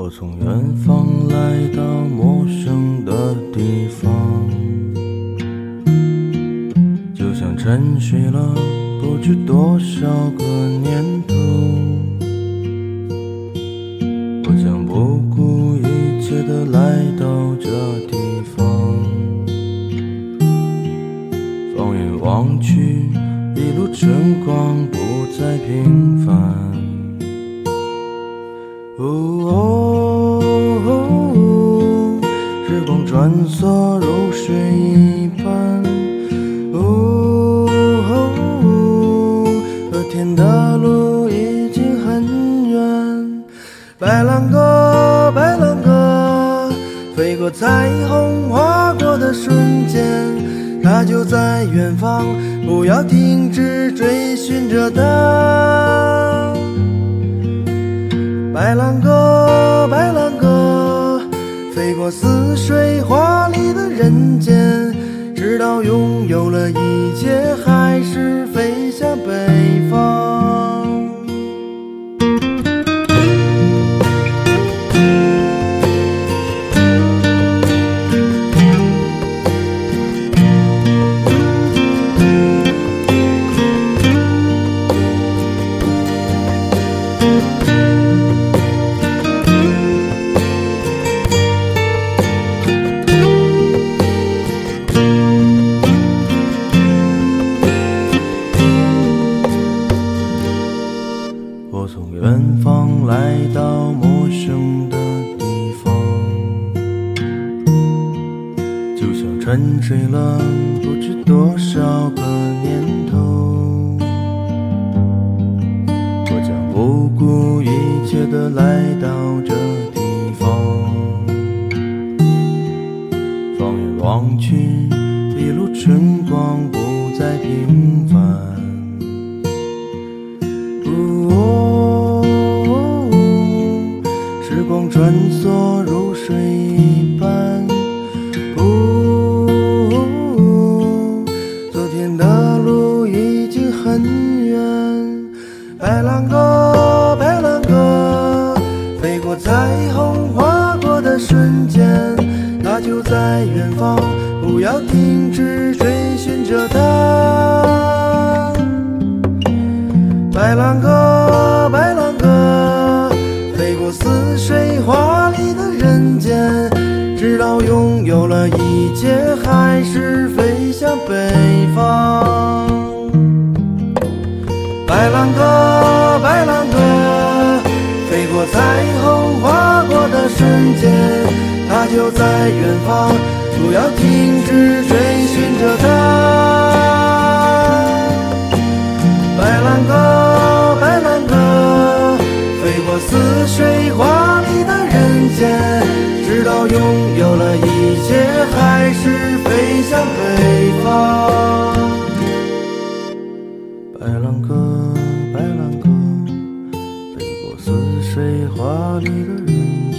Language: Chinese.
我从远方来到陌生的地方，就像沉睡了不知多少个年头。我将不顾一切的来到这地方，放眼望去，一路春光不再平凡。穿梭如水一般。哦，和天的路已经很远。白兰鸽，白兰鸽，飞过彩虹，划过的瞬间，它就在远方，不要停止追寻着它。白兰鸽，白兰鸽，飞过似水间，直到拥有了一切，沉睡了不知多少个年头。我将不顾一切的来到这地方，放眼望去，一路春光很远。白兰鸽，白兰鸽，飞过彩虹，划过的瞬间，它就在远方，不要停止追寻着它。白兰鸽，白兰鸽，飞过似水华丽的人间，直到拥有了一切，还是飞向北方。白兰鸽，白兰鸽，飞过彩虹，划过的瞬间，它就在远方，不要停止追寻着它。白兰鸽，白兰鸽，飞过似水华丽的人间，直到拥有了一切，还是飞向北方白兰鸽白兰鸽飞过似水华丽的人